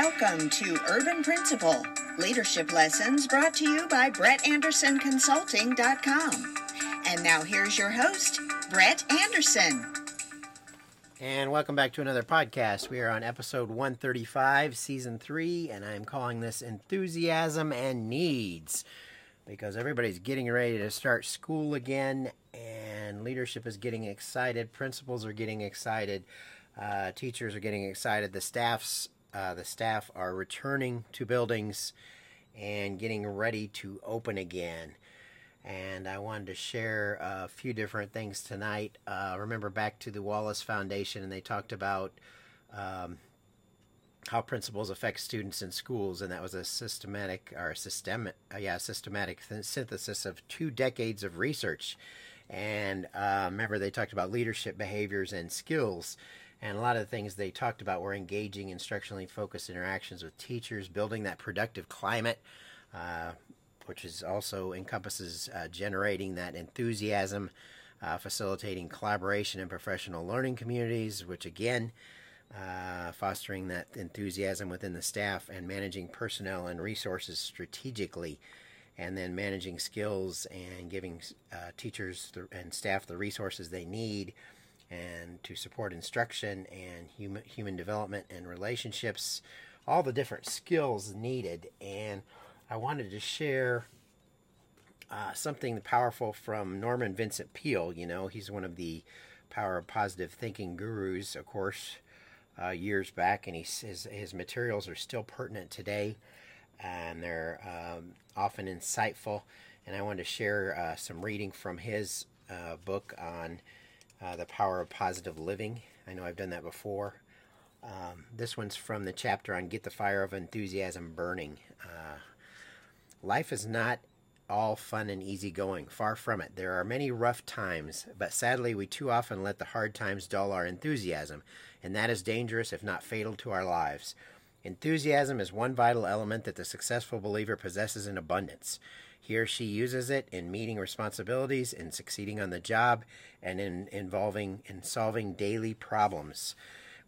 Welcome to Urban Principal, leadership lessons brought to you by BrettAndersonConsulting.com. And now here's your host, Brett Anderson. And welcome back to another podcast. We are on episode 135, season 3, and I'm calling this Enthusiasm and Needs because everybody's getting ready to start school again, and leadership is getting excited, principals are getting excited, uh, teachers are getting excited, the staffs uh, the staff are returning to buildings and getting ready to open again. And I wanted to share a few different things tonight. Uh, remember back to the Wallace Foundation, and they talked about um, how principals affect students in schools, and that was a systematic or systemic, uh, yeah, systematic th- synthesis of two decades of research. And uh, remember, they talked about leadership behaviors and skills and a lot of the things they talked about were engaging instructionally focused interactions with teachers, building that productive climate, uh, which is also encompasses uh, generating that enthusiasm, uh, facilitating collaboration in professional learning communities, which again, uh, fostering that enthusiasm within the staff and managing personnel and resources strategically and then managing skills and giving uh, teachers and staff the resources they need and to support instruction and human human development and relationships, all the different skills needed. And I wanted to share uh, something powerful from Norman Vincent Peale. You know, he's one of the power of positive thinking gurus, of course, uh, years back, and he, his his materials are still pertinent today, and they're um, often insightful. And I wanted to share uh, some reading from his uh, book on uh, The Power of Positive Living. I know I've done that before. Um, this one's from the chapter on Get the Fire of Enthusiasm Burning. Uh, life is not all fun and easy going. Far from it. There are many rough times, but sadly, we too often let the hard times dull our enthusiasm, and that is dangerous, if not fatal, to our lives. Enthusiasm is one vital element that the successful believer possesses in abundance. He or she uses it in meeting responsibilities, in succeeding on the job, and in involving in solving daily problems.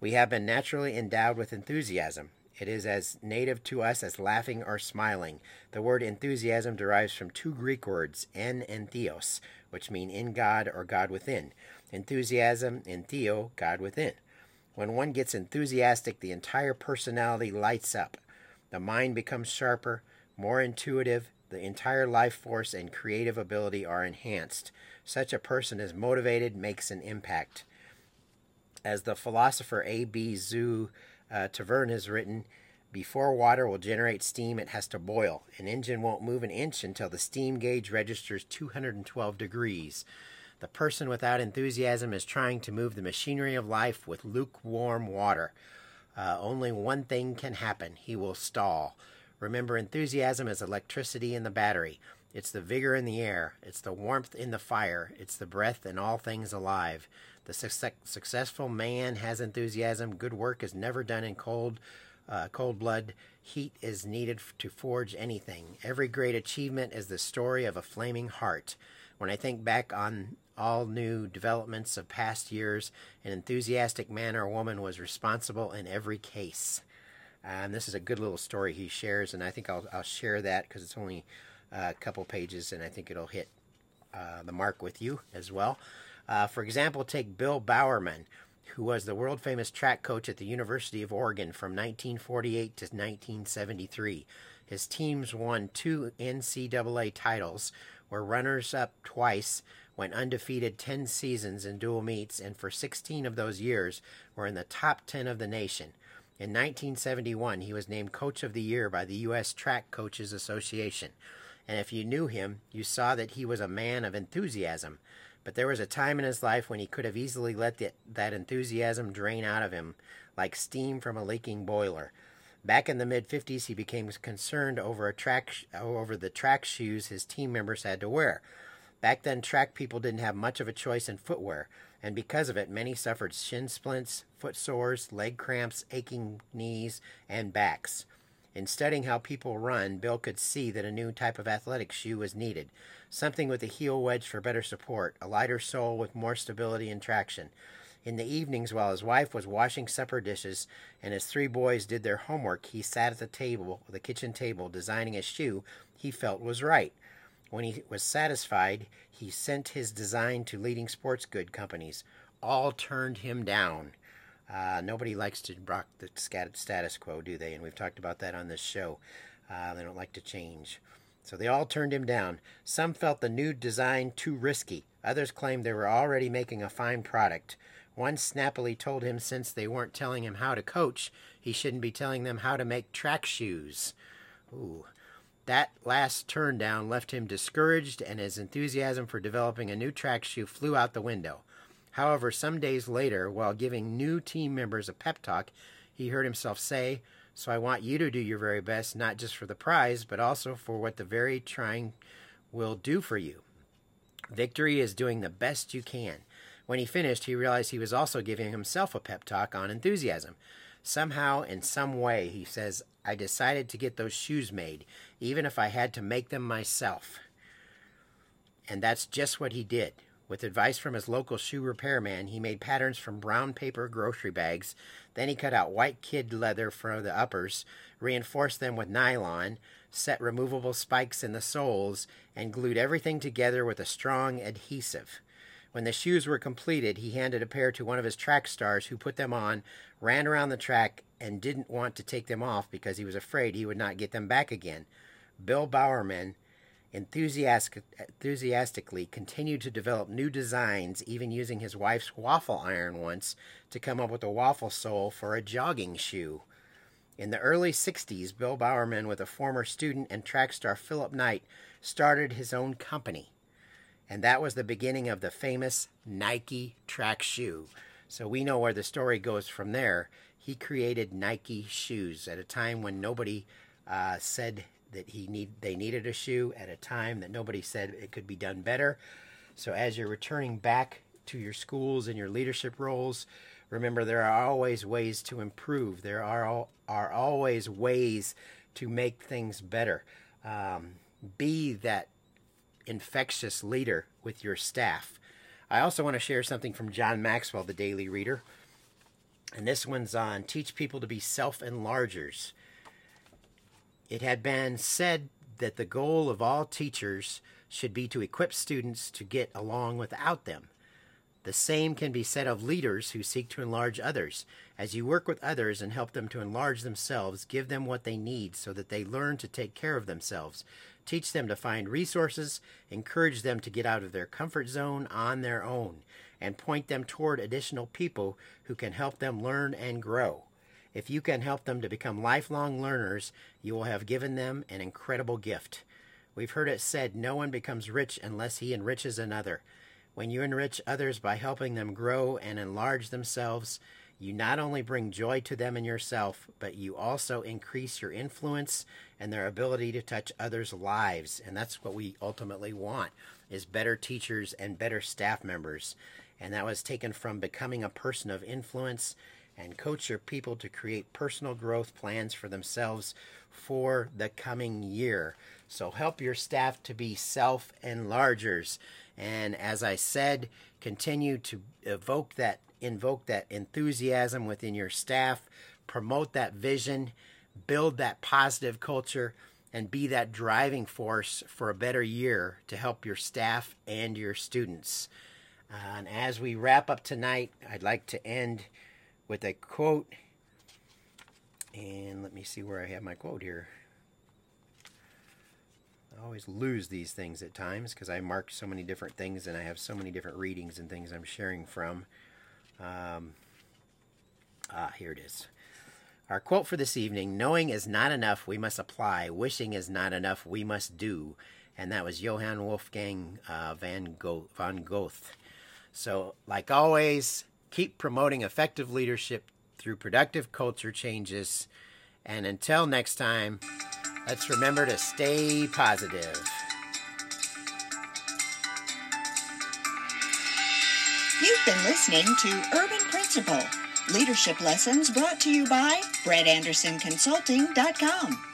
We have been naturally endowed with enthusiasm. It is as native to us as laughing or smiling. The word enthusiasm derives from two Greek words, en and theos, which mean in God or God within. Enthusiasm and theo, God within. When one gets enthusiastic, the entire personality lights up. The mind becomes sharper, more intuitive, the entire life force and creative ability are enhanced. Such a person is motivated, makes an impact. As the philosopher A.B. Zu uh, has written, before water will generate steam, it has to boil. An engine won't move an inch until the steam gauge registers 212 degrees. The person without enthusiasm is trying to move the machinery of life with lukewarm water. Uh, only one thing can happen he will stall. Remember, enthusiasm is electricity in the battery. It's the vigor in the air. It's the warmth in the fire. It's the breath in all things alive. The su- successful man has enthusiasm. Good work is never done in cold, uh, cold blood. Heat is needed to forge anything. Every great achievement is the story of a flaming heart. When I think back on all new developments of past years, an enthusiastic man or woman was responsible in every case. And this is a good little story he shares, and I think I'll, I'll share that because it's only a couple pages, and I think it'll hit uh, the mark with you as well. Uh, for example, take Bill Bowerman, who was the world famous track coach at the University of Oregon from 1948 to 1973. His teams won two NCAA titles, were runners up twice, went undefeated 10 seasons in dual meets, and for 16 of those years were in the top 10 of the nation. In 1971, he was named Coach of the Year by the U.S. Track Coaches Association. And if you knew him, you saw that he was a man of enthusiasm. But there was a time in his life when he could have easily let the, that enthusiasm drain out of him like steam from a leaking boiler. Back in the mid 50s, he became concerned over a track over the track shoes his team members had to wear. Back then, track people didn't have much of a choice in footwear and because of it, many suffered shin splints, foot sores, leg cramps, aching knees, and backs. In studying how people run, Bill could see that a new type of athletic shoe was needed something with a heel wedge for better support, a lighter sole with more stability and traction. In the evenings, while his wife was washing supper dishes and his three boys did their homework, he sat at the table, the kitchen table, designing a shoe he felt was right. When he was satisfied, he sent his design to leading sports good companies. All turned him down. Uh, nobody likes to rock the status quo, do they? And we've talked about that on this show. Uh, they don't like to change. So they all turned him down. Some felt the new design too risky. Others claimed they were already making a fine product. One snappily told him since they weren't telling him how to coach, he shouldn't be telling them how to make track shoes. Ooh. That last turn down left him discouraged, and his enthusiasm for developing a new track shoe flew out the window. However, some days later, while giving new team members a pep talk, he heard himself say, So I want you to do your very best, not just for the prize, but also for what the very trying will do for you. Victory is doing the best you can. When he finished, he realized he was also giving himself a pep talk on enthusiasm. Somehow, in some way, he says, I decided to get those shoes made, even if I had to make them myself. And that's just what he did. With advice from his local shoe repairman, he made patterns from brown paper grocery bags. Then he cut out white kid leather for the uppers, reinforced them with nylon, set removable spikes in the soles, and glued everything together with a strong adhesive. When the shoes were completed, he handed a pair to one of his track stars who put them on, ran around the track, and didn't want to take them off because he was afraid he would not get them back again. Bill Bowerman enthusiastic, enthusiastically continued to develop new designs, even using his wife's waffle iron once to come up with a waffle sole for a jogging shoe. In the early 60s, Bill Bowerman, with a former student and track star Philip Knight, started his own company. And that was the beginning of the famous Nike track shoe. So we know where the story goes from there. He created Nike shoes at a time when nobody uh, said that he need they needed a shoe at a time that nobody said it could be done better. So as you're returning back to your schools and your leadership roles, remember there are always ways to improve. There are are always ways to make things better. Um, be that infectious leader with your staff. I also want to share something from John Maxwell, the Daily Reader. And this one's on teach people to be self enlargers. It had been said that the goal of all teachers should be to equip students to get along without them. The same can be said of leaders who seek to enlarge others. As you work with others and help them to enlarge themselves, give them what they need so that they learn to take care of themselves. Teach them to find resources, encourage them to get out of their comfort zone on their own, and point them toward additional people who can help them learn and grow. If you can help them to become lifelong learners, you will have given them an incredible gift. We've heard it said no one becomes rich unless he enriches another. When you enrich others by helping them grow and enlarge themselves, you not only bring joy to them and yourself, but you also increase your influence and their ability to touch others' lives. And that's what we ultimately want is better teachers and better staff members. And that was taken from becoming a person of influence and coach your people to create personal growth plans for themselves for the coming year. So help your staff to be self enlargers. And as I said, continue to evoke that invoke that enthusiasm within your staff, promote that vision, build that positive culture, and be that driving force for a better year to help your staff and your students. Uh, and as we wrap up tonight, I'd like to end with a quote. And let me see where I have my quote here. I always lose these things at times because I mark so many different things and I have so many different readings and things I'm sharing from. Um, ah, here it is. Our quote for this evening Knowing is not enough, we must apply. Wishing is not enough, we must do. And that was Johann Wolfgang uh, van, Go- von Goethe. So, like always, keep promoting effective leadership through productive culture changes. And until next time, let's remember to stay positive. You've been listening to Urban Principal Leadership Lessons brought to you by BrettAndersonConsulting.com.